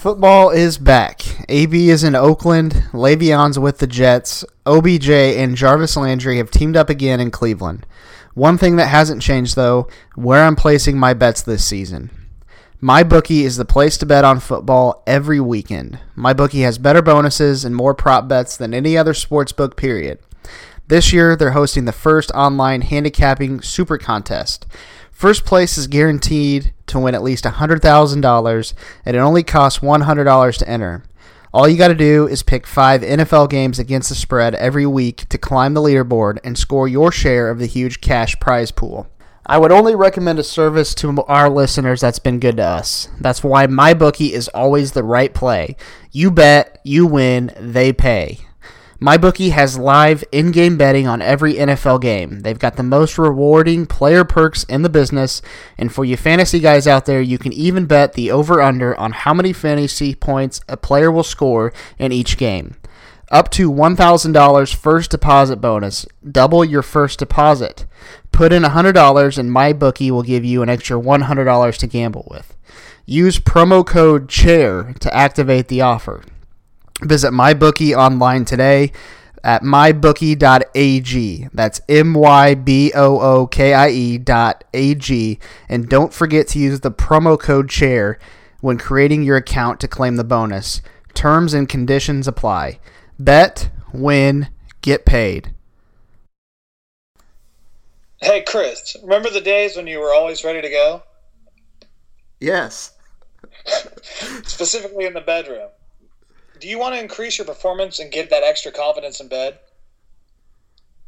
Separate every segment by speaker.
Speaker 1: Football is back. AB is in Oakland. Le'Veon's with the Jets. OBJ and Jarvis Landry have teamed up again in Cleveland. One thing that hasn't changed, though, where I'm placing my bets this season. My bookie is the place to bet on football every weekend. My bookie has better bonuses and more prop bets than any other sports book, period. This year, they're hosting the first online handicapping super contest. First place is guaranteed to win at least $100,000, and it only costs $100 to enter. All you got to do is pick five NFL games against the spread every week to climb the leaderboard and score your share of the huge cash prize pool. I would only recommend a service to our listeners that's been good to us. That's why MyBookie is always the right play. You bet, you win, they pay. MyBookie has live in game betting on every NFL game. They've got the most rewarding player perks in the business. And for you fantasy guys out there, you can even bet the over under on how many fantasy points a player will score in each game. Up to $1,000 first deposit bonus. Double your first deposit. Put in $100 and MyBookie will give you an extra $100 to gamble with. Use promo code CHAIR to activate the offer. Visit MyBookie online today at mybookie.ag. That's M Y B O O K I E dot A G. And don't forget to use the promo code CHAIR when creating your account to claim the bonus. Terms and conditions apply. Bet, win, get paid.
Speaker 2: Hey, Chris, remember the days when you were always ready to go?
Speaker 1: Yes.
Speaker 2: Specifically in the bedroom. Do you want to increase your performance and get that extra confidence in bed?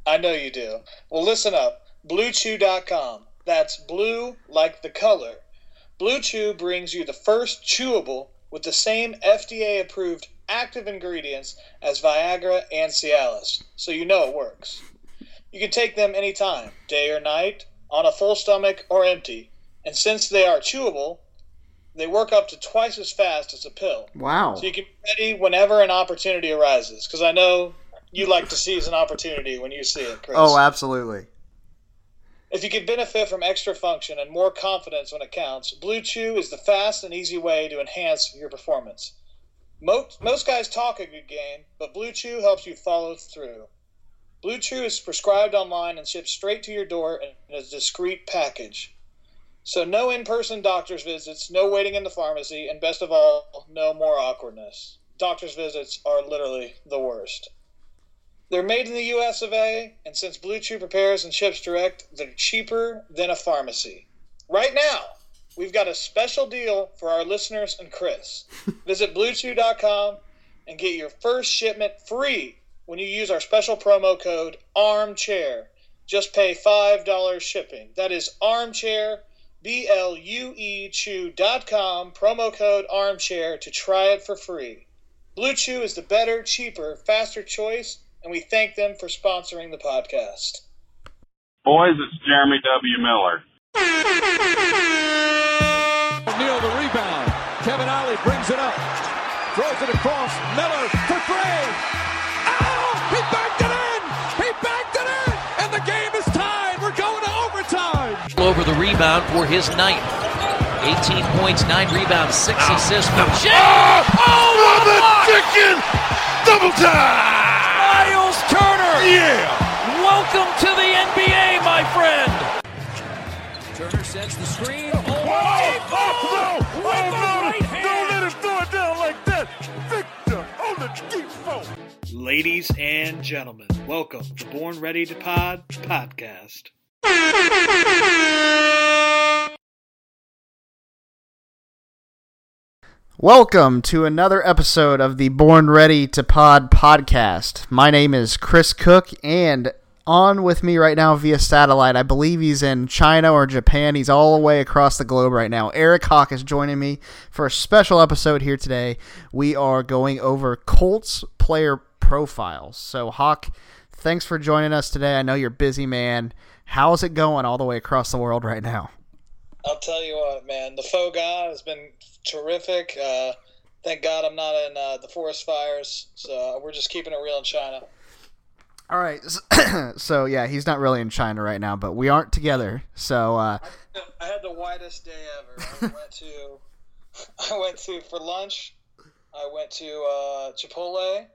Speaker 2: I know you do. Well, listen up. BlueChew.com. That's blue like the color. Blue Chew brings you the first chewable with the same FDA approved active ingredients as Viagra and Cialis, so you know it works. You can take them anytime, day or night, on a full stomach or empty, and since they are chewable, they work up to twice as fast as a pill.
Speaker 1: Wow.
Speaker 2: So you can be ready whenever an opportunity arises. Because I know you like to seize an opportunity when you see it, Chris.
Speaker 1: Oh, absolutely.
Speaker 2: If you could benefit from extra function and more confidence when it counts, Blue Chew is the fast and easy way to enhance your performance. Most, most guys talk a good game, but Blue Chew helps you follow through. Blue Chew is prescribed online and shipped straight to your door in a discreet package. So no in-person doctor's visits, no waiting in the pharmacy, and best of all, no more awkwardness. Doctor's visits are literally the worst. They're made in the US of A, and since Blue Chew prepares and ships direct, they're cheaper than a pharmacy. Right now, we've got a special deal for our listeners and Chris. Visit bluechew.com and get your first shipment free when you use our special promo code ARMCHAIR. Just pay $5 shipping. That is armchair B L U E Chew.com, promo code armchair to try it for free. Blue Chew is the better, cheaper, faster choice, and we thank them for sponsoring the podcast.
Speaker 3: Boys, it's Jeremy W. Miller.
Speaker 4: Neal the rebound. Kevin Ollie brings it up. Throws it across. Miller for three.
Speaker 5: Over the rebound for his ninth. 18 points, 9 rebounds, 6 assists for Jay. Oh, what a
Speaker 6: chicken double time.
Speaker 5: Myles Turner.
Speaker 6: Yeah.
Speaker 5: Welcome to the NBA, my friend.
Speaker 4: Turner sets the screen.
Speaker 6: Oh, oh, no. Oh, no. Don't let him throw it down like that. Victor on the deep phone.
Speaker 7: Ladies and gentlemen, welcome to Born Ready to Pod podcast.
Speaker 1: Welcome to another episode of the Born Ready to Pod podcast. My name is Chris Cook, and on with me right now via satellite. I believe he's in China or Japan. He's all the way across the globe right now. Eric Hawk is joining me for a special episode here today. We are going over Colts player profiles. So, Hawk, thanks for joining us today. I know you're busy, man. How's it going all the way across the world right now?
Speaker 2: I'll tell you what, man. The faux has been terrific. Uh, thank God I'm not in uh, the forest fires, so we're just keeping it real in China.
Speaker 1: All right. So yeah, he's not really in China right now, but we aren't together. So uh,
Speaker 2: I had the whitest day ever. I went to, I went to for lunch. I went to uh, Chipotle,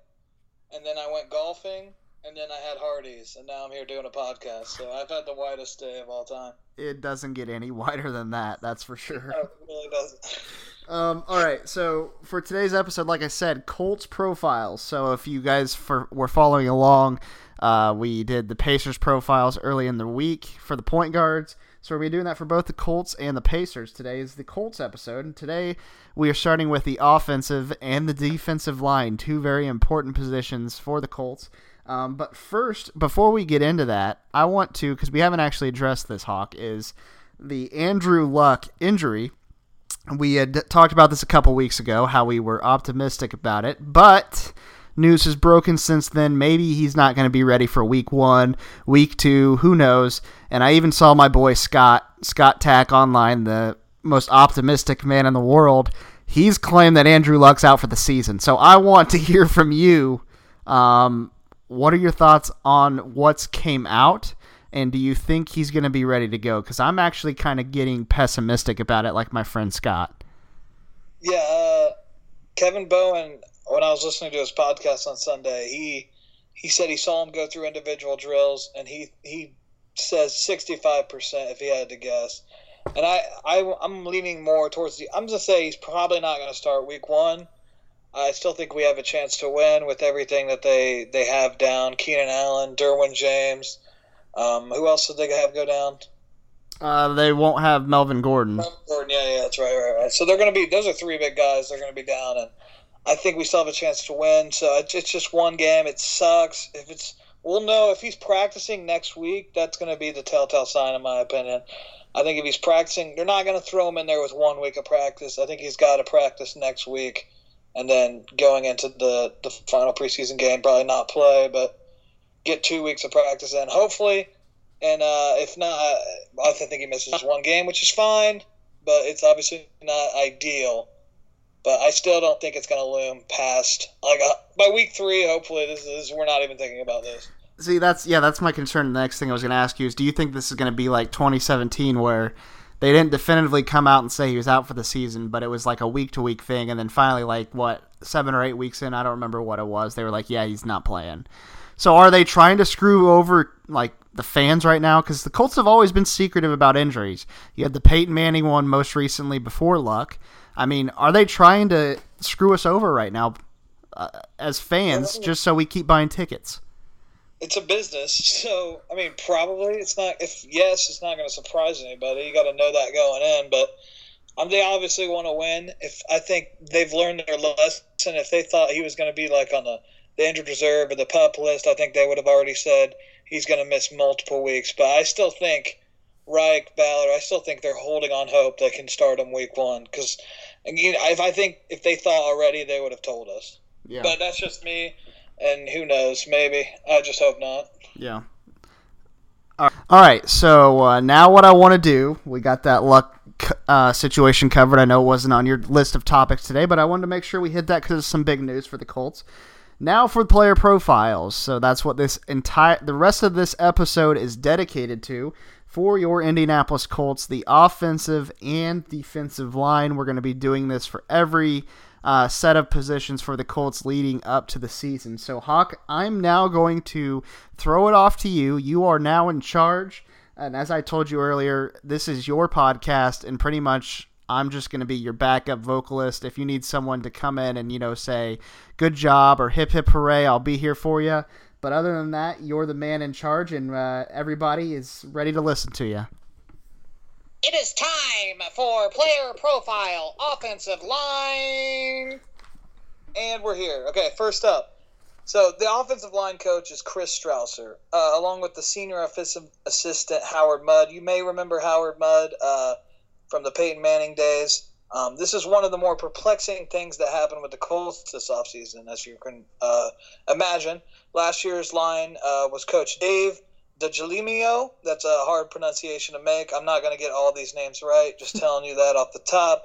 Speaker 2: and then I went golfing, and then I had Hardee's, and now I'm here doing a podcast. So I've had the whitest day of all time.
Speaker 1: it doesn't get any wider than that. That's for sure.
Speaker 2: No, it really doesn't.
Speaker 1: Um, all right, so for today's episode, like I said, Colts profiles. So if you guys for, were following along, uh, we did the Pacers profiles early in the week for the point guards. So we're doing that for both the Colts and the Pacers. Today is the Colts episode, and today we are starting with the offensive and the defensive line, two very important positions for the Colts. Um, but first, before we get into that, I want to because we haven't actually addressed this Hawk is the Andrew Luck injury we had talked about this a couple weeks ago, how we were optimistic about it, but news has broken since then. Maybe he's not going to be ready for week one, week two, who knows? And I even saw my boy Scott, Scott Tack online, the most optimistic man in the world. He's claimed that Andrew Luck's out for the season. So I want to hear from you. Um, what are your thoughts on what's came out? And do you think he's going to be ready to go? Because I'm actually kind of getting pessimistic about it, like my friend Scott.
Speaker 2: Yeah, uh, Kevin Bowen. When I was listening to his podcast on Sunday, he he said he saw him go through individual drills, and he he says sixty five percent if he had to guess. And I, I I'm leaning more towards the. I'm gonna say he's probably not going to start week one. I still think we have a chance to win with everything that they they have down. Keenan Allen, Derwin James. Um, who else did they have go down?
Speaker 1: Uh, they won't have Melvin Gordon.
Speaker 2: Gordon, yeah, yeah, that's right, right, right. So they're going to be those are three big guys. They're going to be down, and I think we still have a chance to win. So it's, it's just one game. It sucks. If it's we'll know if he's practicing next week. That's going to be the telltale sign, in my opinion. I think if he's practicing, they're not going to throw him in there with one week of practice. I think he's got to practice next week, and then going into the the final preseason game, probably not play, but get two weeks of practice in, hopefully. And uh, if not, I think he misses one game, which is fine, but it's obviously not ideal. But I still don't think it's going to loom past like uh, by week three. Hopefully, this is we're not even thinking about this.
Speaker 1: See, that's yeah, that's my concern. The next thing I was going to ask you is, do you think this is going to be like 2017, where they didn't definitively come out and say he was out for the season, but it was like a week to week thing, and then finally, like what seven or eight weeks in, I don't remember what it was, they were like, yeah, he's not playing. So are they trying to screw over like the fans right now? Because the Colts have always been secretive about injuries. You had the Peyton Manning one most recently before Luck. I mean, are they trying to screw us over right now uh, as fans just so we keep buying tickets?
Speaker 2: It's a business, so I mean, probably it's not. If yes, it's not going to surprise anybody. You got to know that going in, but. Um, they obviously want to win. If I think they've learned their lesson, if they thought he was going to be like on the the injured reserve or the pup list, I think they would have already said he's going to miss multiple weeks. But I still think Reich, Ballard, I still think they're holding on hope they can start him week one. Because know, if I think if they thought already, they would have told us.
Speaker 1: Yeah.
Speaker 2: But that's just me, and who knows? Maybe I just hope not.
Speaker 1: Yeah. All right, so uh, now what I want to do, we got that luck uh, situation covered. I know it wasn't on your list of topics today, but I wanted to make sure we hit that because it's some big news for the Colts. Now for player profiles. So that's what this entire the rest of this episode is dedicated to for your Indianapolis Colts, the offensive and defensive line. We're going to be doing this for every uh, set of positions for the Colts leading up to the season. So Hawk, I'm now going to throw it off to you. You are now in charge. And as I told you earlier, this is your podcast, and pretty much I'm just going to be your backup vocalist. If you need someone to come in and, you know, say, good job or hip hip hooray, I'll be here for you. But other than that, you're the man in charge, and uh, everybody is ready to listen to you.
Speaker 2: It is time for player profile offensive line. And we're here. Okay, first up So the offensive line coach is Chris Strausser, uh, along with the senior offensive assistant Howard Mudd. You may remember Howard Mudd uh, from the Peyton Manning days. Um, this is one of the more perplexing things that happened with the Colts this offseason, as you can uh, imagine. Last year's line uh, was Coach Dave DeGilimio. That's a hard pronunciation to make. I'm not going to get all these names right, just telling you that off the top.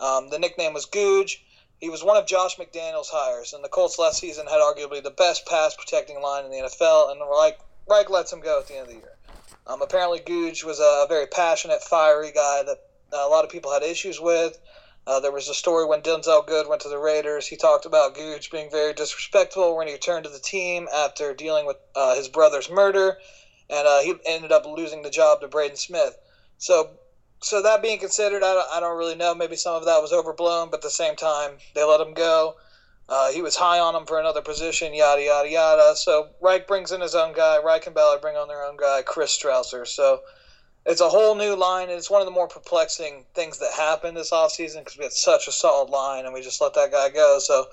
Speaker 2: Um, the nickname was Googe. He was one of Josh McDaniels' hires, and the Colts last season had arguably the best pass protecting line in the NFL, and Reich, Reich lets him go at the end of the year. Um, apparently, Googe was a very passionate, fiery guy that uh, a lot of people had issues with. Uh, there was a story when Denzelle Good went to the Raiders. He talked about Googe being very disrespectful when he returned to the team after dealing with uh, his brother's murder, and uh, he ended up losing the job to Braden Smith. So so that being considered, I don't, I don't really know. Maybe some of that was overblown, but at the same time, they let him go. Uh, he was high on him for another position, yada, yada, yada. So Reich brings in his own guy. Reich and Ballard bring on their own guy, Chris Strausser. So it's a whole new line, and it's one of the more perplexing things that happened this offseason because we had such a solid line, and we just let that guy go. So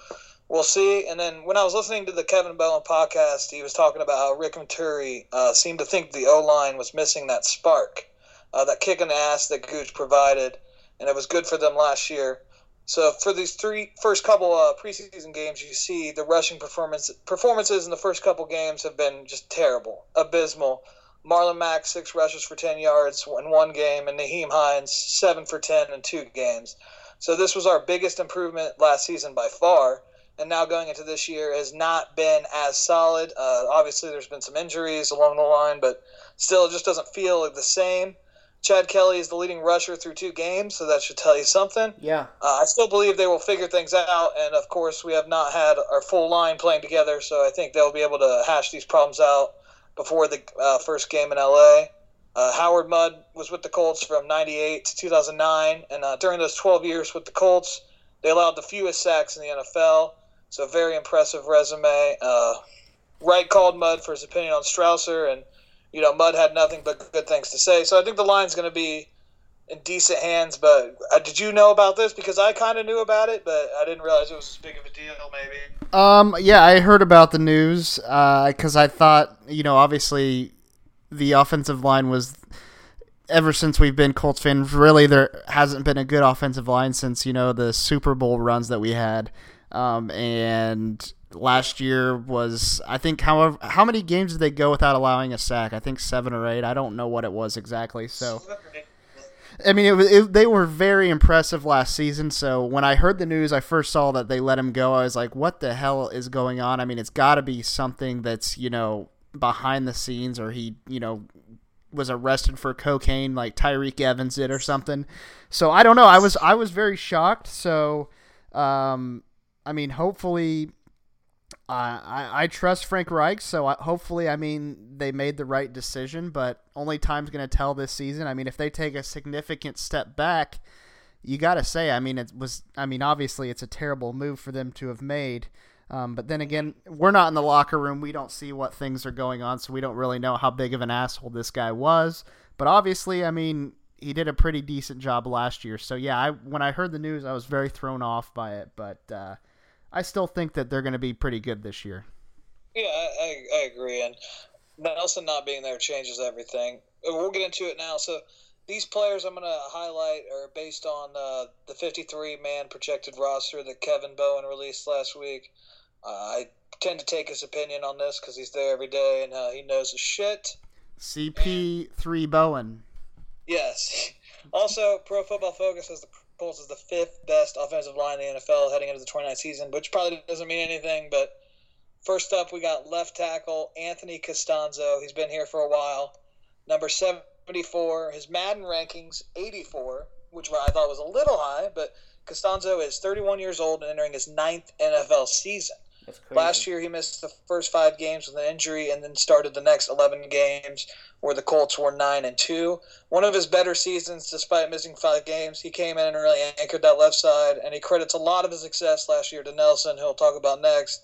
Speaker 2: we'll see. And then when I was listening to the Kevin Bowen podcast, he was talking about how Rick Venturi uh, seemed to think the O line was missing that spark uh, that kick in the ass that Gooch provided, and it was good for them last year. So for these three first couple uh, preseason games, you see the rushing performance performances in the first couple games have been just terrible, abysmal. Marlon Mack six rushes for ten yards in one game, and Nyheim Hines seven for ten in two games. So this was our biggest improvement last season by far, and now going into this year has not been as solid. Uh, obviously, there's been some injuries along the line, but still, it just doesn't feel like the same. Chad Kelly is the leading rusher through two games, so that should tell you something.
Speaker 1: Yeah.
Speaker 2: Uh, I still believe they will figure things out, and of course, we have not had our full line playing together, so I think they'll be able to hash these problems out before the uh, first game in LA. Uh, Howard Mudd was with the Colts from 98 to 2009, and uh, during those 12 years with the Colts, they allowed the fewest sacks in the NFL, so very impressive resume. Uh, Reich called Mudd for his opinion on Strausser, and you know, Mudd had nothing but good things to say. So I think the line's going to be in decent hands. But uh, did you know about this? Because I kind of knew about it, but I didn't realize it was as big of a deal. Maybe.
Speaker 1: Um. Yeah, I heard about the news because uh, I thought, you know, obviously the offensive line was. Ever since we've been Colts fans, really there hasn't been a good offensive line since you know the Super Bowl runs that we had, um, and last year was I think however how many games did they go without allowing a sack? I think seven or eight. I don't know what it was exactly. So I mean, it, it, they were very impressive last season. So when I heard the news, I first saw that they let him go. I was like, "What the hell is going on?" I mean, it's got to be something that's you know behind the scenes, or he you know was arrested for cocaine like Tyreek Evans did, or something. So I don't know. I was I was very shocked. So, um, I mean, hopefully uh, I, I trust Frank Reich, so I, hopefully, I mean, they made the right decision, but only time's going to tell this season. I mean, if they take a significant step back, you got to say, I mean, it was, I mean, obviously, it's a terrible move for them to have made. Um, but then again, we're not in the locker room. We don't see what things are going on, so we don't really know how big of an asshole this guy was. But obviously, I mean, he did a pretty decent job last year. So yeah, I when I heard the news, I was very thrown off by it. But uh, I still think that they're going to be pretty good this year.
Speaker 2: Yeah, I, I, agree. And Nelson not being there changes everything. We'll get into it now. So these players I'm going to highlight are based on uh, the 53 man projected roster that Kevin Bowen released last week. Uh, I tend to take his opinion on this because he's there every day and uh, he knows his shit.
Speaker 1: CP3 and, Bowen.
Speaker 2: Yes. Also, Pro Football Focus has the Is the fifth best offensive line in the NFL heading into the 29th season, which probably doesn't mean anything. But first up, we got left tackle Anthony Castonzo. He's been here for a while. Number 74. His Madden rankings 84, which I thought was a little high, but Castonzo is 31 years old and entering his ninth NFL season. Last year, he missed the first five games with an injury, and then started the next 11 games, where the Colts were nine and two. One of his better seasons, despite missing five games. He came in and really anchored that left side, and he credits a lot of his success last year to Nelson, who we'll talk about next.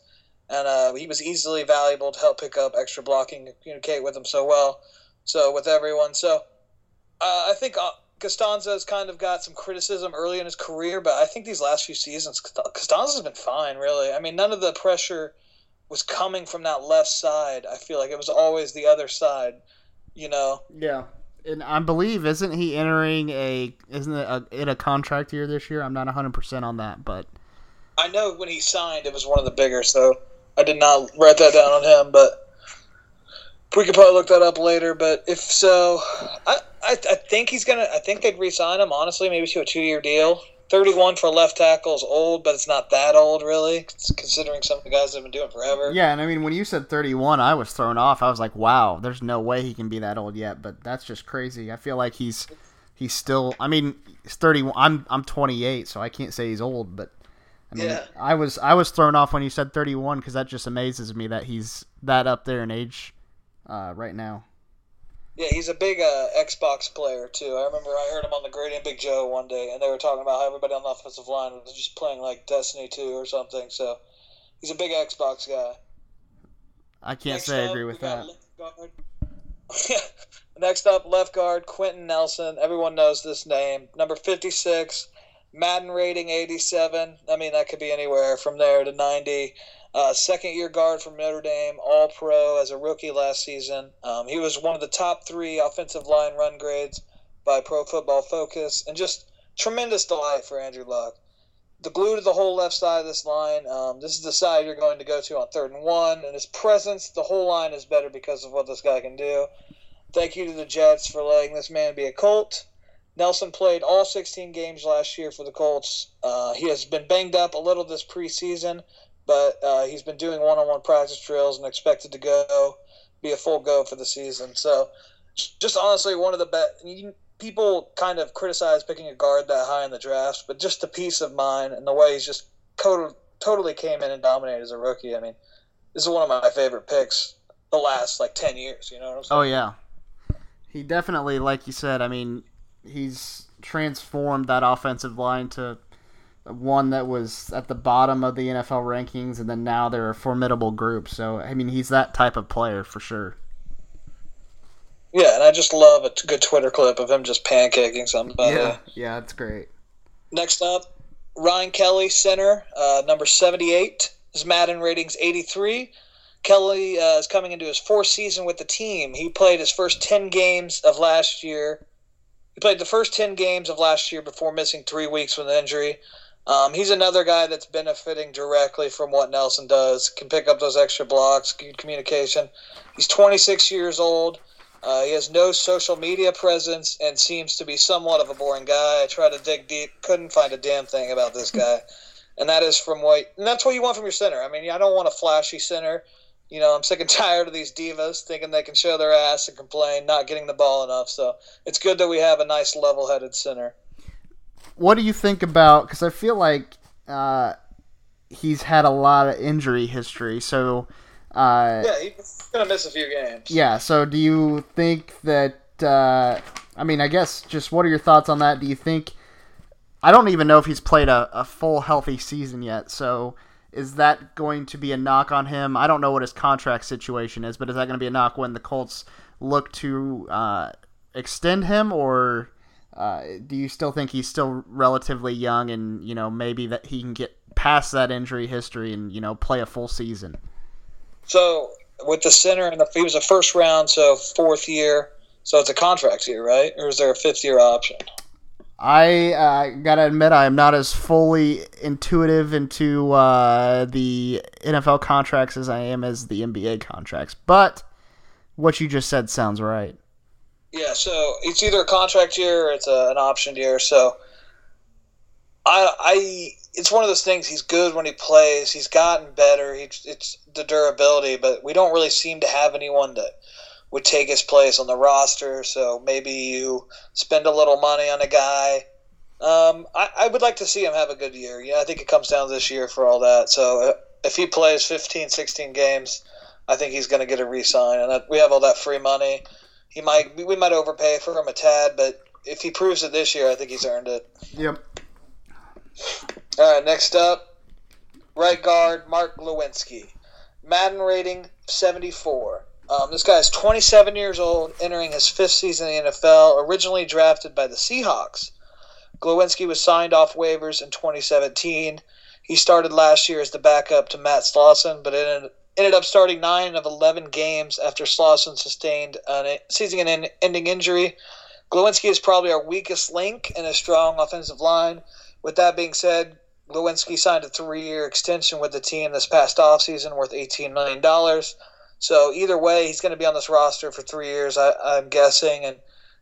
Speaker 2: And uh, he was easily valuable to help pick up extra blocking, communicate with him so well, so with everyone. So uh, I think. Castonzo's kind of got some criticism early in his career, but I think these last few seasons, Castonzo's been fine, really. I mean, none of the pressure was coming from that left side. I feel like it was always the other side. You know.
Speaker 1: Yeah. And I believe isn't he entering a isn't it a, in a contract year this year? I'm not 100 percent on that, but
Speaker 2: I know when he signed, it was one of the bigger, so I did not write that down on him. But we could probably look that up later. But if so, I I, I think he's gonna. I think they'd re-sign him. Honestly, maybe to a two-year deal. 31 for left tackle is old, but it's not that old, really, considering some of the guys have been doing forever.
Speaker 1: Yeah, and I mean, when you said 31, I was thrown off. I was like, wow, there's no way he can be that old yet, but that's just crazy. I feel like he's he's still I mean, he's 31. I'm I'm 28, so I can't say he's old, but I mean,
Speaker 2: Yeah.
Speaker 1: I was I was thrown off when you said 31 cuz that just amazes me that he's that up there in age uh, right now.
Speaker 2: Yeah, he's a big uh, Xbox player too. I remember I heard him on the Grady and Big Joe one day, and they were talking about how everybody on the offensive line was just playing like Destiny 2 or something. So he's a big Xbox guy.
Speaker 1: I can't
Speaker 2: Next
Speaker 1: say I agree with that.
Speaker 2: Next up, left guard Quenton Nelson. Everyone knows this name. Number 56, Madden rating 87. I mean, that could be anywhere from there to 90. Uh, second year guard from Notre Dame, all pro as a rookie last season. Um, he was one of the top three offensive line run grades by Pro Football Focus, and just tremendous delight for Andrew Luck. The glue to the whole left side of this line. Um, this is the side you're going to go to on third and one, and his presence, the whole line is better because of what this guy can do. Thank you to the Jets for letting this man be a Colt. Nelson played all 16 games last year for the Colts. Uh, he has been banged up a little this preseason, but uh, he's been doing one-on-one practice drills and expected to go be a full go for the season. So, just honestly, one of the best. People kind of criticize picking a guard that high in the draft, but just the peace of mind and the way he's just total, totally came in and dominated as a rookie. I mean, this is one of my favorite picks the last like 10 years. You know what I'm saying?
Speaker 1: Oh yeah. He definitely like you said, I mean, he's transformed that offensive line to one that was at the bottom of the NFL rankings and then now they're a formidable group. So, I mean, he's that type of player for sure.
Speaker 2: Yeah, and I just love a good Twitter clip of him just pancaking somebody.
Speaker 1: Yeah, yeah, that's great.
Speaker 2: Next up, Ryan Kelly, center, uh, number 78. His Madden rating's 83. Kelly uh, is coming into his fourth season with the team. He played his first 10 games of last year. He played the first 10 games of last year before missing three weeks with an injury. Um, he's another guy that's benefiting directly from what Nelson does. Can pick up those extra blocks, good communication. He's 26 years old. Uh, he has no social media presence and seems to be somewhat of a boring guy. I tried to dig deep, couldn't find a damn thing about this guy. and that is from what, and that's what you want from your center. I mean, I don't want a flashy center. You know, I'm sick and tired of these divas thinking they can show their ass and complain, not getting the ball enough. So it's good that we have a nice level headed center.
Speaker 1: What do you think about? Because I feel like uh, he's had a lot of injury history. So, uh,
Speaker 2: yeah, he's going to miss a few games.
Speaker 1: Yeah. So, do you think that? Uh, I mean, I guess just what are your thoughts on that? Do you think? I don't even know if he's played a, a full healthy season yet. So, is that going to be a knock on him? I don't know what his contract situation is, but is that going to be a knock when the Colts look to uh, extend him, or uh, do you still think he's still relatively young and you know maybe that he can get past that injury history and you know play a full season?
Speaker 2: So with the center and the he was a first round, so fourth year, so it's a contract year, right? Or is there a fifth year option?
Speaker 1: I uh, gotta admit, I am not as fully intuitive into uh, the NFL contracts as I am as the NBA contracts, but what you just said sounds right.
Speaker 2: Yeah, so it's either a contract year or it's a, an option year. So I, I, it's one of those things. He's good when he plays. He's gotten better. He, it's the durability, but we don't really seem to have anyone that would take his place on the roster. So maybe you spend a little money on a guy. Um, I, I would like to see him have a good year. Yeah, I think it comes down this year for all that. So uh, if he plays 15, 16 games, I think he's going to get a re-sign, and we have all that free money. He might we might overpay for him a tad, but if he proves it this year, I think he's earned it.
Speaker 1: Yep.
Speaker 2: All right, next up, right guard Mark Glowinski, Madden rating 74. Um, this guy is 27 years old, entering his fifth season in the NFL. Originally drafted by the Seahawks, Glowinski was signed off waivers in 2017. He started last year as the backup to Matt Slauson, but ended, ended up starting nine of 11 games after Slauson sustained a season-ending injury. Glowinski is probably our weakest link in a strong offensive line. With that being said, Glowinski signed a three-year extension with the team this past offseason worth $18 million. So either way, he's going to be on this roster for three years, I, I'm guessing, and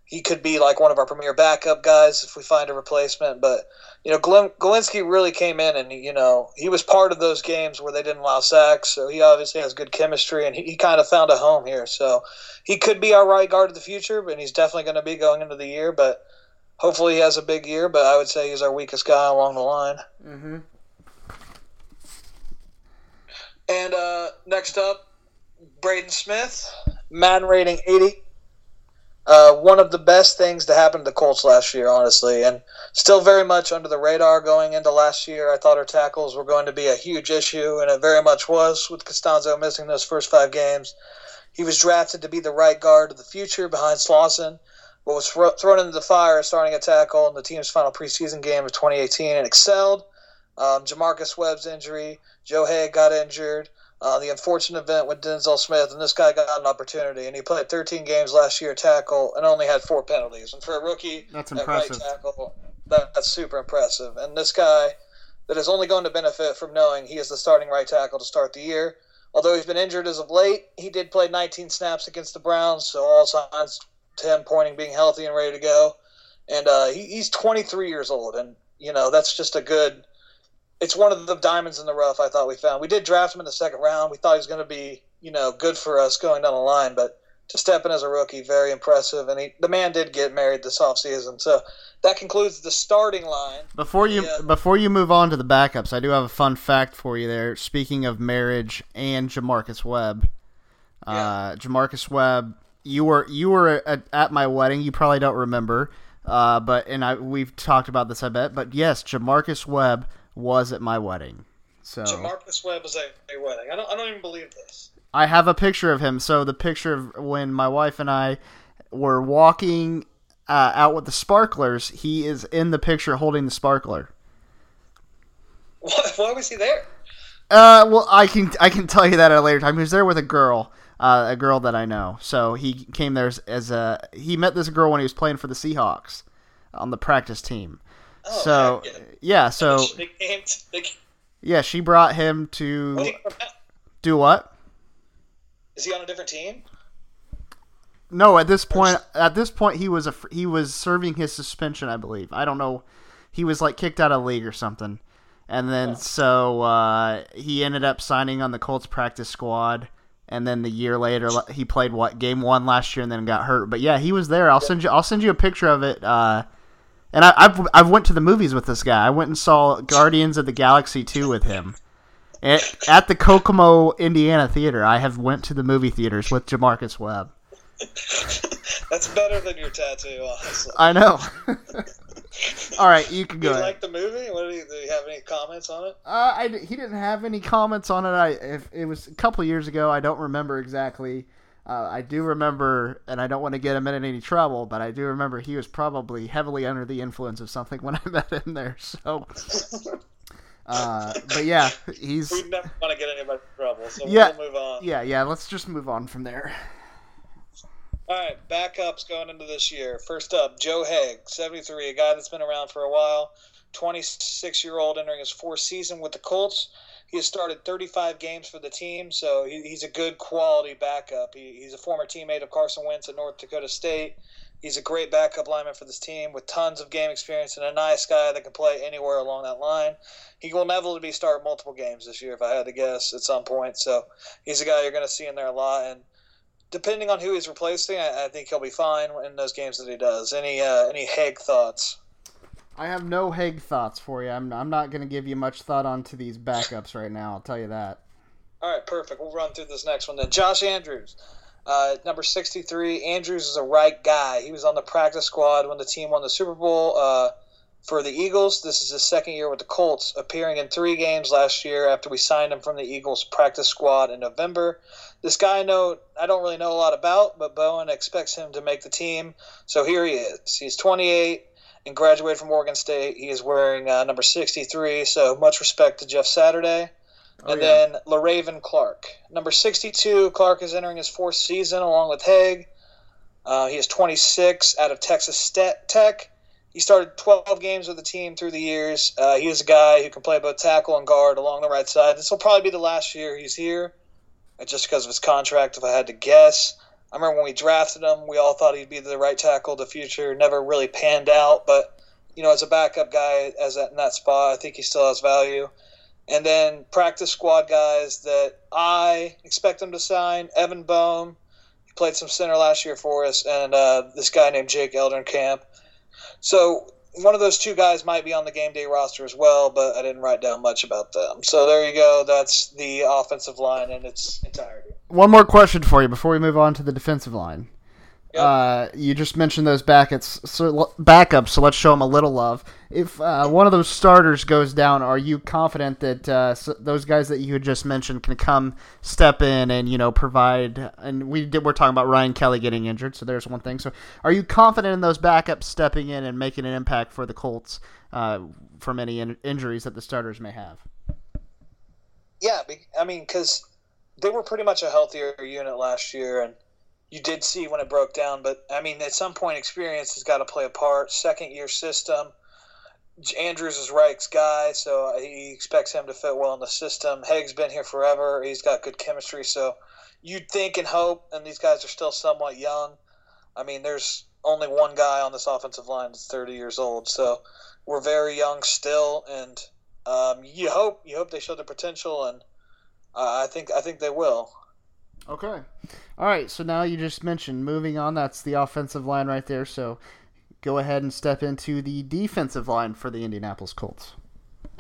Speaker 2: he could be like one of our premier backup guys if we find a replacement. But you know, Glen, Glowinski really came in, and you know, he was part of those games where they didn't allow sacks, so he obviously has good chemistry, and he, he kind of found a home here. So he could be our right guard of the future, but he's definitely going to be going into the year. But hopefully, he has a big year. But I would say he's our weakest guy along the line.
Speaker 1: Mm-hmm.
Speaker 2: And uh, next up, Braden Smith, man rating 80. Uh, one of the best things to happen to the Colts last year, honestly, and still very much under the radar going into last year. I thought our tackles were going to be a huge issue, and it very much was with Castonzo missing those first five games. He was drafted to be the right guard of the future behind Slauson, but was thrown into the fire starting a tackle in the team's final preseason game of 2018 and excelled. Um, J'Marcus Webb's injury, Joe Haeg got injured. Uh, the unfortunate event with Denzel Smith, and this guy got an opportunity, and he played 13 games last year tackle and only had four penalties. And for a rookie,
Speaker 1: That's
Speaker 2: at
Speaker 1: impressive.
Speaker 2: Right tackle, that, that's super impressive. And this guy that is only going to benefit from knowing he is the starting right tackle to start the year. Although he's been injured as of late, he did play 19 snaps against the Browns, so all signs to him pointing being healthy and ready to go. And uh, he, he's 23 years old, and you know that's just a good it's one of the diamonds in the rough I thought we found. We did draft him in the second round. We thought he was going to be, you know, good for us going down the line, but to step in as a rookie, very impressive. And he, the man did get married this offseason. So that concludes the starting line.
Speaker 1: Before you
Speaker 2: Yeah.
Speaker 1: before you move on to the backups, I do have a fun fact for you there. Speaking of marriage and J'Marcus Webb, uh, J'Marcus Webb, you were you were at, at my wedding. You probably don't remember, uh, but and I we've talked about this, I bet. But yes, J'Marcus Webb was at my wedding. So
Speaker 2: J'Marcus Webb was at a wedding. I don't, I don't even believe this.
Speaker 1: I have a picture of him. So the picture of when my wife and I were walking uh, out with the sparklers, he is in the picture holding the sparkler.
Speaker 2: Why, why was he there?
Speaker 1: Uh, well, I can I can tell you that at a later time. He was there with a girl, uh, a girl that I know. So he came there as, as a he met this girl when he was playing for the Seahawks on the practice team.
Speaker 2: Oh,
Speaker 1: so
Speaker 2: yeah.
Speaker 1: yeah, so
Speaker 2: They came to- they-
Speaker 1: yeah, she brought him to
Speaker 2: do
Speaker 1: what?
Speaker 2: is he on a different team?
Speaker 1: No, at this point, at this point, he was a he was serving his suspension, I believe. I don't know. He was like kicked out of league or something, and then so uh, he ended up signing on the Colts practice squad. And then the year later, he played what game one last year, and then got hurt. But yeah, he was there. I'll send you. I'll send you a picture of it. Uh, and I, I've I've went to the movies with this guy. I went and saw Guardians of the Galaxy two with him. At, at the Kokomo, Indiana theater, I have went to the movie theaters with J'Marcus Webb.
Speaker 2: That's better than your tattoo, honestly.
Speaker 1: I know. All right, you can go
Speaker 2: you like the movie? What do you, do you have any comments on it?
Speaker 1: Uh, I, he didn't have any comments on it. I if it was a couple years ago. I don't remember exactly. Uh, I do remember, and I don't want to get him in any trouble, but I do remember he was probably heavily under the influence of something when I met him there. So, uh, but yeah, he's
Speaker 2: We never want to get anybody in trouble, so
Speaker 1: yeah,
Speaker 2: we'll move on.
Speaker 1: yeah, yeah. Let's just move on from there.
Speaker 2: All right, backups going into this year. First up, Joe Haeg, 73, a guy that's been around for a while, 26 year old entering his fourth season with the Colts. He has started 35 games for the team, so he, he's a good quality backup. He, he's a former teammate of Carson Wentz at North Dakota State. He's a great backup lineman for this team with tons of game experience and a nice guy that can play anywhere along that line. He will inevitably start multiple games this year, if I had to guess, at some point. So he's a guy you're going to see in there a lot. And depending on who he's replacing, I, I think he'll be fine in those games that he does. Any uh, any Haeg thoughts?
Speaker 1: I have no Haeg thoughts for you. I'm, I'm not going to give you much thought onto these backups right now. I'll tell you that.
Speaker 2: All right, perfect. We'll run through this next one then. Josh Andrews, uh, number 63. Andrews is a right guy. He was on the practice squad when the team won the Super Bowl uh, for the Eagles. This is his second year with the Colts, appearing in three games last year after we signed him from the Eagles practice squad in November. This guy I know I don't really know a lot about, but Bowen expects him to make the team. So here he is. He's 28 and graduated from Oregon State. He is wearing uh, number 63, so much respect to Jeff Saturday. and
Speaker 1: yeah.
Speaker 2: then Le'Raven Clark. Number 62, Clark is entering his fourth season along with Haeg. Uh, he is 26 out of Texas Tech. He started 12 games with the team through the years. Uh, he is a guy who can play both tackle and guard along the right side. This will probably be the last year he's here, uh, just because of his contract, if I had to guess. I remember when we drafted him, we all thought he'd be the right tackle of the future. Never really panned out, but you know, as a backup guy, as that, in that spot, I think he still has value. And then practice squad guys that I expect him to sign: Evan Boehm, he played some center last year for us, and uh, this guy named Jake Eldrenkamp. So one of those two guys might be on the game day roster as well, but I didn't write down much about them. So there you go. That's the offensive line in its entirety.
Speaker 1: One more question for you before we move on to the defensive line. Uh, you just mentioned those backups, so backups. So let's show them a little love. If uh, one of those starters goes down, are you confident that uh, s those guys that you had just mentioned can come step in and you know provide? And we did. We're talking about Ryan Kelly getting injured, so there's one thing. So are you confident in those backups stepping in and making an impact for the Colts uh, from any in- injuries that the starters may have?
Speaker 2: Yeah, I mean, because they were pretty much a healthier unit last year, and you did see when it broke down. But I mean, at some point, experience has got to play a part. Second year system. Andrews is Reich's guy, so he expects him to fit well in the system. Haeg's been here forever. He's got good chemistry, so you'd think and hope. And these guys are still somewhat young. I mean, there's only one guy on this offensive line that's 30 years old, so we're very young still, and um, you hope you hope they show the potential, and I think I think they will.
Speaker 1: Okay. All right. So now you just mentioned moving on. That's the offensive line right there. So go ahead and step into the defensive line for the Indianapolis Colts.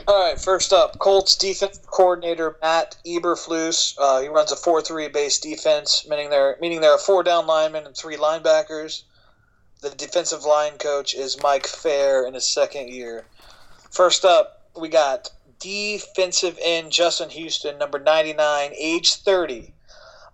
Speaker 2: All right, first up, Colts defense coordinator Matt Eberflus. Uh, he runs a four-three base defense, meaning they're meaning there are four down linemen and three linebackers. The defensive line coach is Mike Phair in his second year. First up, we got defensive end Justin Houston, number ninety-nine, age thirty.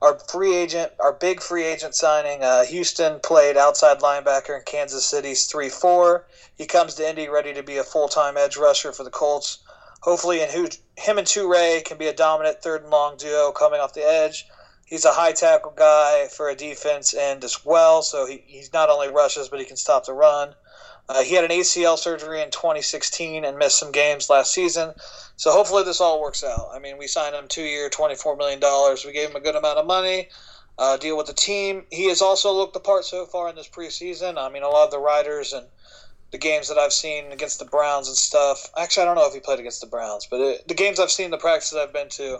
Speaker 2: Our free agent, our big free agent signing, uh, Houston played outside linebacker in Kansas City's 3 4. He comes to Indy ready to be a full time edge rusher for the Colts. Hopefully, and who, him and Turay can be a dominant third and long duo coming off the edge. He's a high tackle guy for a defense end as well, so he, he's not only rushes, but he can stop the run. Uh, he had an ACL surgery in 2016 and missed some games last season. So hopefully this all works out. I mean, we signed him two year, $24 million. We gave him a good amount of money. Uh, deal with the team. He has also looked the part so far in this preseason. I mean, a lot of the riders and the games that I've seen against the Browns and stuff. Actually, I don't know if he played against the Browns, but it, the games I've seen, the practices I've been to,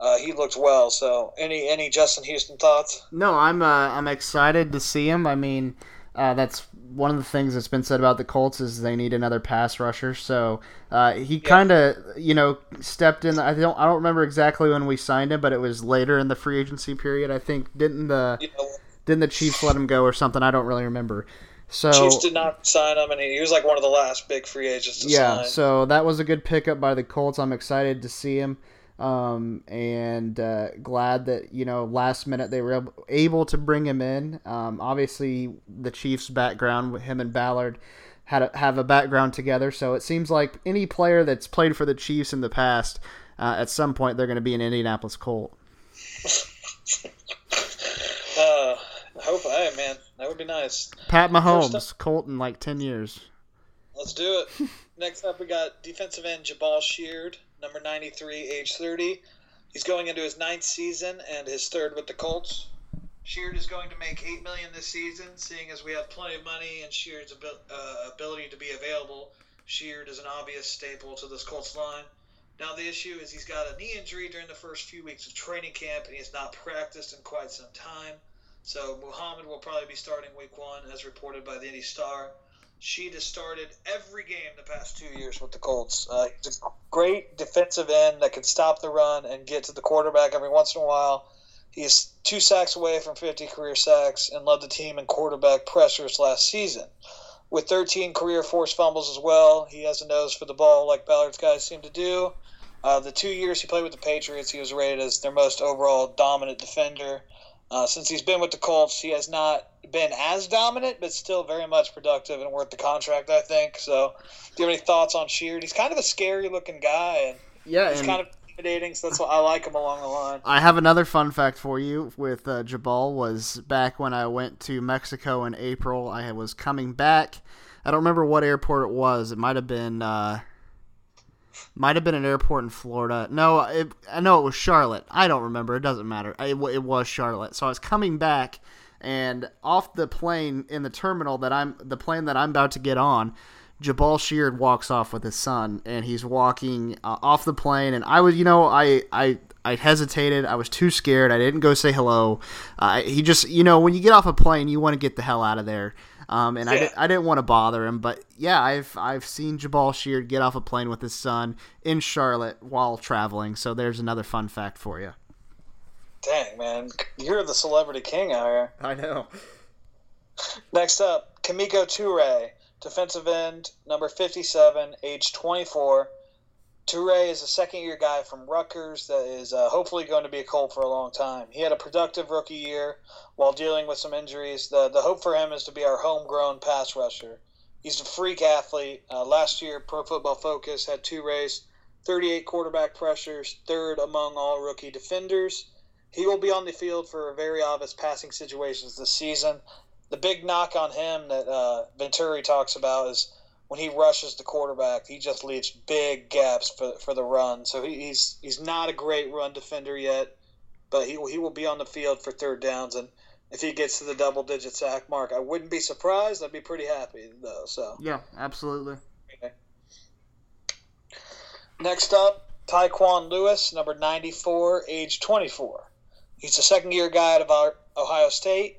Speaker 2: uh, he looked well. So, any any Justin Houston thoughts?
Speaker 1: No, I'm uh, I'm excited to see him. I mean, uh, that's one of the things that's been said about the Colts is they need another pass rusher. So uh, he kind of you know stepped in. I don't I don't remember exactly when we signed him, but it was later in the free agency period. I think didn't the
Speaker 2: You know,
Speaker 1: didn't the Chiefs let him go or something? I don't really remember. So
Speaker 2: Chiefs did not sign him, and he, he was like one of the last big free agents to
Speaker 1: yeah,
Speaker 2: sign.
Speaker 1: so that was a good pickup by the Colts. I'm excited to see him, um, and uh, glad that you know last minute they were able, to bring him in. Um, obviously, the Chiefs' background with him and Ballard had a, have a background together, so it seems like any player that's played for the Chiefs in the past, uh, at some point they're going to be an Indianapolis Colt.
Speaker 2: Uh, I hope, hey man, that would be nice.
Speaker 1: Pat Mahomes, Colt in like ten years.
Speaker 2: Let's do it. Next up, we got defensive end Jabaal Sheard, number 93, age 30. He's going into his ninth season and his third with the Colts. Sheard is going to make eight million this season, seeing as we have plenty of money and Sheard's abil- uh, ability to be available. Sheard is an obvious staple to this Colts line. Now the issue is he's got a knee injury during the first few weeks of training camp, and he has not practiced in quite some time. So Muhammad will probably be starting week one, as reported by the Indy Star. Sheed has started every game the past two years with the Colts. Uh, he's a great defensive end that can stop the run and get to the quarterback every once in a while. He is two sacks away from 50 career sacks and led the team in quarterback pressures last season. With 13 career forced fumbles as well, he has a nose for the ball like Ballard's guys seem to do. Uh, the two years he played with the Patriots, he was rated as their most overall dominant defender. Uh, since he's been with the Colts, he has not been as dominant, but still very much productive and worth the contract, I think. So, do you have any thoughts on Sheard? He's kind of a scary looking guy, and
Speaker 1: Yeah,
Speaker 2: he's
Speaker 1: and
Speaker 2: kind of intimidating, so that's why I like him along the line.
Speaker 1: I have another fun fact for you with uh, Jabaal was back when I went to Mexico in April. I was coming back. I don't remember what airport it was. It might have been uh, might have been an airport in Florida. No, it, I know it was Charlotte. I don't remember. It doesn't matter. It, it was Charlotte. So I was coming back, and off the plane in the terminal that I'm the plane that I'm about to get on. Jabaal Sheard walks off with his son, and he's walking uh, off the plane. And I was, you know, I, I, I hesitated. I was too scared. I didn't go say hello. Uh, he just, you know, when you get off a plane, you want to get the hell out of there. Um, and
Speaker 2: Yeah.
Speaker 1: I, I didn't want to bother him, but yeah, I've I've seen Jabaal Sheard get off a plane with his son in Charlotte while traveling. So there's another fun fact for you.
Speaker 2: Dang, man. You're the celebrity king out here.
Speaker 1: I know.
Speaker 2: Next up, Kemoko Turay, defensive end, number 57, age 24. Turay is a second year guy from Rutgers that is uh, hopefully going to be a Colt for a long time. He had a productive rookie year while dealing with some injuries. The, the hope for him is to be our homegrown pass rusher. He's a freak athlete. Uh, last year, Pro Football Focus had Turay's 38 quarterback pressures, third among all rookie defenders. He will be on the field for very obvious passing situations this season the big knock on him that uh, Venturi talks about is when he rushes the quarterback, he just leaves big gaps for, for the run. So he, he's he's not a great run defender yet, but he he will be on the field for third downs. And if he gets to the double digit sack mark, I wouldn't be surprised. I'd be pretty happy though. So
Speaker 1: Yeah, absolutely.
Speaker 2: next up, Tyquan Lewis, number ninety four, age twenty four. He's a second year guy out of our Ohio State.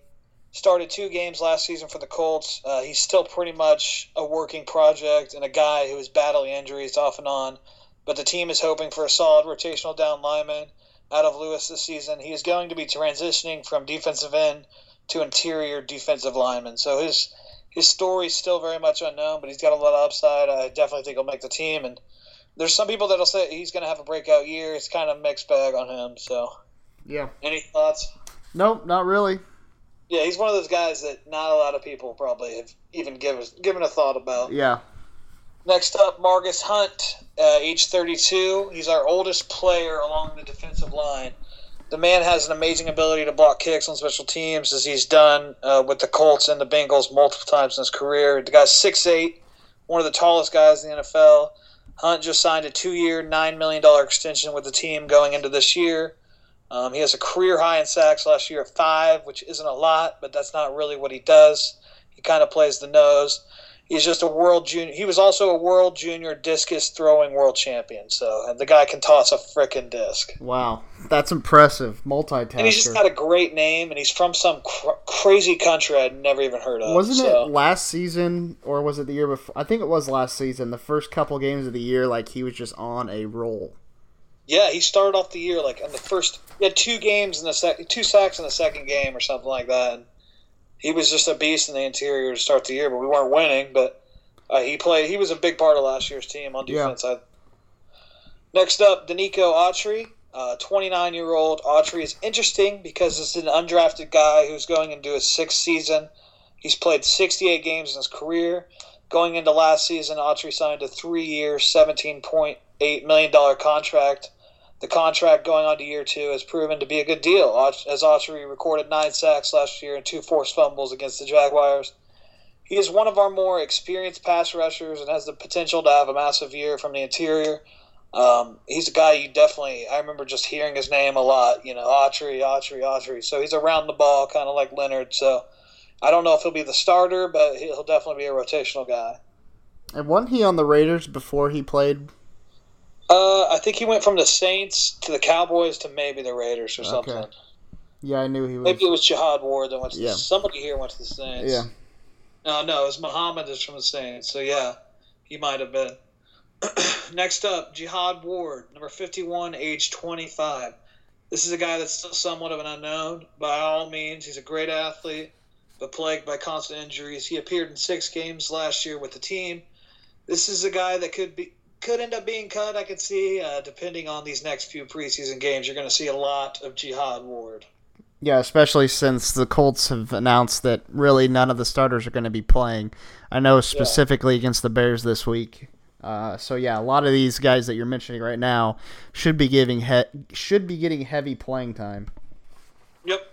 Speaker 2: Started two games last season for the Colts. Uh, he's still pretty much a working project and a guy who is battling injuries off and on. But the team is hoping for a solid rotational down lineman out of Lewis this season. He is going to be transitioning from defensive end to interior defensive lineman. So his his story is still very much unknown, but he's got a lot of upside. I definitely think he'll make the team. And there's some people that'll say he's going to have a breakout year. It's kind of a mixed bag on him. So,
Speaker 1: Yeah.
Speaker 2: any thoughts?
Speaker 1: Nope, not really.
Speaker 2: Yeah, he's one of those guys that not a lot of people probably have even given given a thought about.
Speaker 1: Yeah.
Speaker 2: Next up, Margus Hunt, uh, age 32. He's our oldest player along the defensive line. The man has an amazing ability to block kicks on special teams, as he's done uh, with the Colts and the Bengals multiple times in his career. The guy's 6'8", one of the tallest guys in the NFL. Hunt just signed a two-year, $9 million extension with the team going into this year. Um, he has a career high in sacks last year of five, which isn't a lot, but that's not really what he does. He kind of plays the nose. He's just a world junior. He was also a world junior discus throwing world champion. So and the guy can toss a frickin' disc.
Speaker 1: Wow, that's impressive. Multitasker.
Speaker 2: And he's just got a great name, and he's from some cr- crazy country I'd never even heard of.
Speaker 1: Wasn't
Speaker 2: so.
Speaker 1: it last season or was it the year before? I think it was last season. The first couple games of the year, like he was just on a roll.
Speaker 2: Yeah, he started off the year like in the first. He had two games in the sec, two sacks in the second game or something like that. And he was just a beast in the interior to start the year, but we weren't winning. But uh, he played. He was a big part of last year's team on
Speaker 1: Yeah.
Speaker 2: defense. I, next up, Denico Autry, twenty-nine year old Autry is interesting because it's an undrafted guy who's going into his sixth season. He's played sixty-eight games in his career. Going into last season, Autry signed a three-year, seventeen point eight million dollar contract. The contract going on to year two has proven to be a good deal, as Autry recorded nine sacks last year and two forced fumbles against the Jaguars. He is one of our more experienced pass rushers and has the potential to have a massive year from the interior. Um, he's a guy you definitely, I remember just hearing his name a lot, you know, Autry, Autry, Autry. So he's around the ball, kind of like Leonard. So I don't know if he'll be the starter, but he'll definitely be a rotational guy.
Speaker 1: And wasn't he on the Raiders before he played?
Speaker 2: Uh, I think he went from the Saints to the Cowboys to maybe the Raiders or
Speaker 1: Okay.
Speaker 2: something.
Speaker 1: Yeah, I knew he was.
Speaker 2: Maybe it was Jihad Ward that went to
Speaker 1: Yeah.
Speaker 2: the, somebody here went to the Saints.
Speaker 1: Yeah.
Speaker 2: No, no, it was Muhammad is from the Saints. So yeah, he might have been. Next up, Jihad Ward, number fifty-one, age twenty-five. This is a guy that's still somewhat of an unknown. By all means, he's a great athlete, but plagued by constant injuries. He appeared in six games last year with the team. This is a guy that could be could end up being cut. I could see, uh, depending on these next few preseason games, you're going to see a lot of Jihad Ward.
Speaker 1: Yeah, especially since the Colts have announced that really none of the starters are going to be playing. I know specifically against the Bears this week. Uh, so yeah, a lot of these guys that you're mentioning right now should be giving he- should be getting heavy playing time.
Speaker 2: Yep.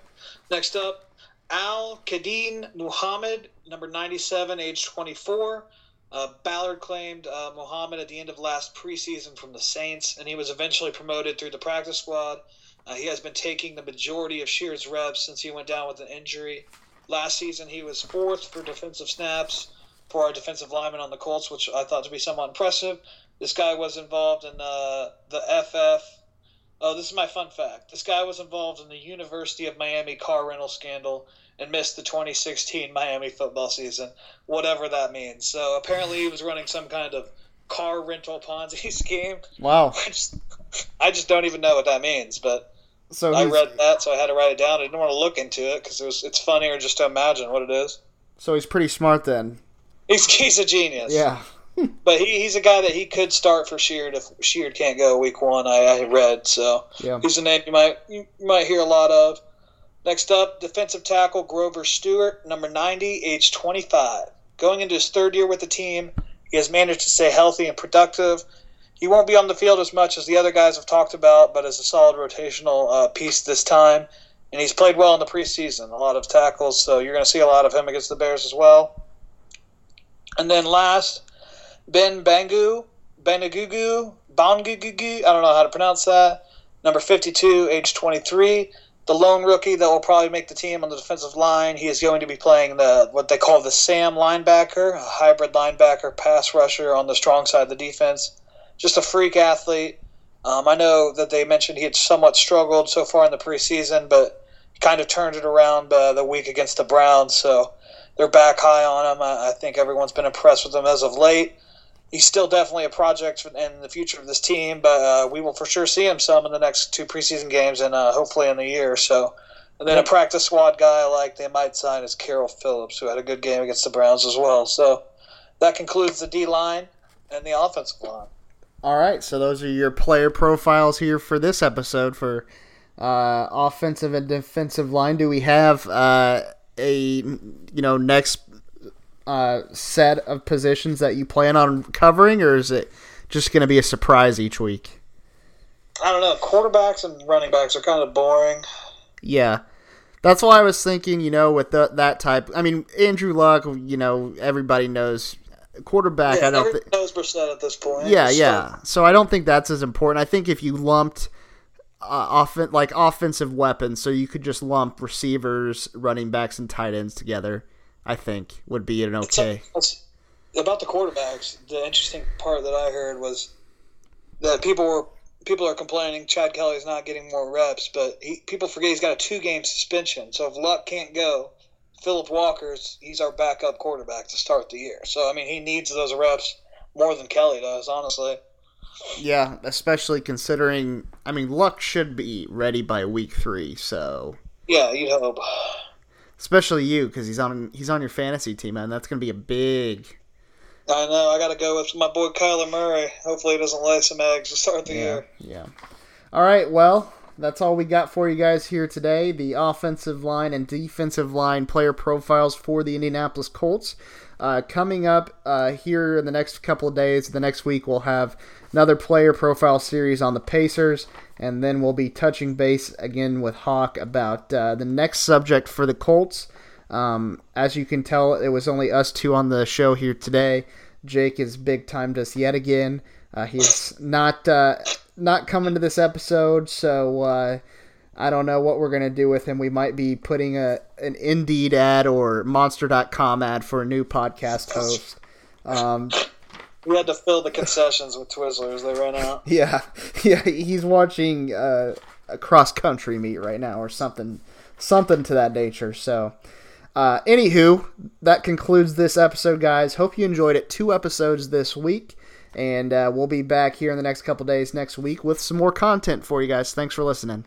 Speaker 2: Next up, Al-Quadin Muhammad, number 97, age 24. Uh, Ballard claimed uh, Muhammad at the end of last preseason from the Saints, and he was eventually promoted through the practice squad. Uh, he has been taking the majority of Shear's reps since he went down with an injury. Last season, he was fourth for defensive snaps for our defensive lineman on the Colts, which I thought to be somewhat impressive. This guy was involved in uh, the FF. Oh, this is my fun fact. This guy was involved in the University of Miami car rental scandal and missed the 2016 Miami football season, whatever that means. So apparently, he was running some kind of car rental Ponzi scheme.
Speaker 1: Wow.
Speaker 2: I just, I just don't even know what that means, but
Speaker 1: So
Speaker 2: I read that, so I had to write it down. I didn't want to look into it because it was it's funnier just to imagine what it is.
Speaker 1: so he's pretty smart then.
Speaker 2: He's he's a genius.
Speaker 1: Yeah.
Speaker 2: but he, he's a guy that he could start for Sheard if Sheard can't go week one. I, I read so
Speaker 1: Yeah.
Speaker 2: he's a name you might you might hear a lot of. Next up, defensive tackle Grover Stewart, number 90, age 25. Going into his third year with the team, he has managed to stay healthy and productive. He won't be on the field as much as the other guys have talked about, but is a solid rotational uh, piece this time. And he's played well in the preseason, a lot of tackles, so you're going to see a lot of him against the Bears as well. And then last, Ben Bangu, Benagugu, Bangugugu, I don't know how to pronounce that. Number 52, age 23. The lone rookie that will probably make the team on the defensive line. He is going to be playing the what they call the Sam linebacker, a hybrid linebacker, pass rusher on the strong side of the defense. Just a freak athlete. Um, I know that they mentioned he had somewhat struggled so far in the preseason, but kind of turned it around uh, the week against the Browns. So they're back high on him. I, I think everyone's been impressed with him as of late. He's still definitely a project in the future of this team, but uh, we will for sure see him some in the next two preseason games and uh, hopefully in the year. So, and then a practice squad guy I like they might sign is Carroll Phillips, who had a good game against the Browns as well. So that concludes the D line and the offensive line.
Speaker 1: All right, so those are your player profiles here for this episode for uh, offensive and defensive line. Do we have uh, a you know next uh, set of positions that you plan on covering, or is it just going to be a surprise each week?
Speaker 2: I don't know. Quarterbacks and running backs are kind of boring.
Speaker 1: Yeah. That's why I was thinking, you know, with the, that type. I mean, Andrew Luck, you know, everybody knows quarterback.
Speaker 2: Yeah,
Speaker 1: I don't.
Speaker 2: everyone
Speaker 1: Thi-
Speaker 2: knows Brissett at this point.
Speaker 1: yeah,
Speaker 2: So-
Speaker 1: yeah. So I don't think that's as important. I think if you lumped uh, offen- like offensive weapons, so you could just lump receivers, running backs, and tight ends together, I think would be an okay.
Speaker 2: That's, about the quarterbacks, the interesting part that I heard was that people were people are complaining Chad Kelly's not getting more reps, but he, people forget he's got a two game suspension. So if Luck can't go, Phillip Walker's he's our backup quarterback to start the year. So I mean he needs those reps more than Kelly does, honestly.
Speaker 1: Yeah, especially considering. I mean, Luck should be ready by week three, so
Speaker 2: Yeah, you'd hope.
Speaker 1: Especially you because he's on he's on your fantasy team, man. That's going to be a big
Speaker 2: I know. I got to go with my boy Kyler Murray. Hopefully, he doesn't lay some eggs to start the year.
Speaker 1: Yeah. All right. Well, that's all we got for you guys here today. The offensive line and defensive line player profiles for the Indianapolis Colts. Uh, coming up uh, here in the next couple of days, the next week, we'll have another player profile series on the Pacers, and then we'll be touching base again with Hawk about uh, the next subject for the Colts. Um, as you can tell, it was only us two on the show here today. Jake is big timed us yet again. Uh, he's not uh, not coming to this episode, so uh, I don't know what we're gonna do with him. We might be putting a an Indeed ad or Monster.com ad for a new podcast host. Um,
Speaker 2: We had to fill the concessions with Twizzlers. They ran out.
Speaker 1: yeah, yeah, he's watching uh, a cross country meet right now or something, something to that nature. So, uh, anywho, that concludes this episode, guys. Hope you enjoyed it. Two episodes this week, and uh, we'll be back here in the next couple days next week with some more content for you guys. Thanks for listening.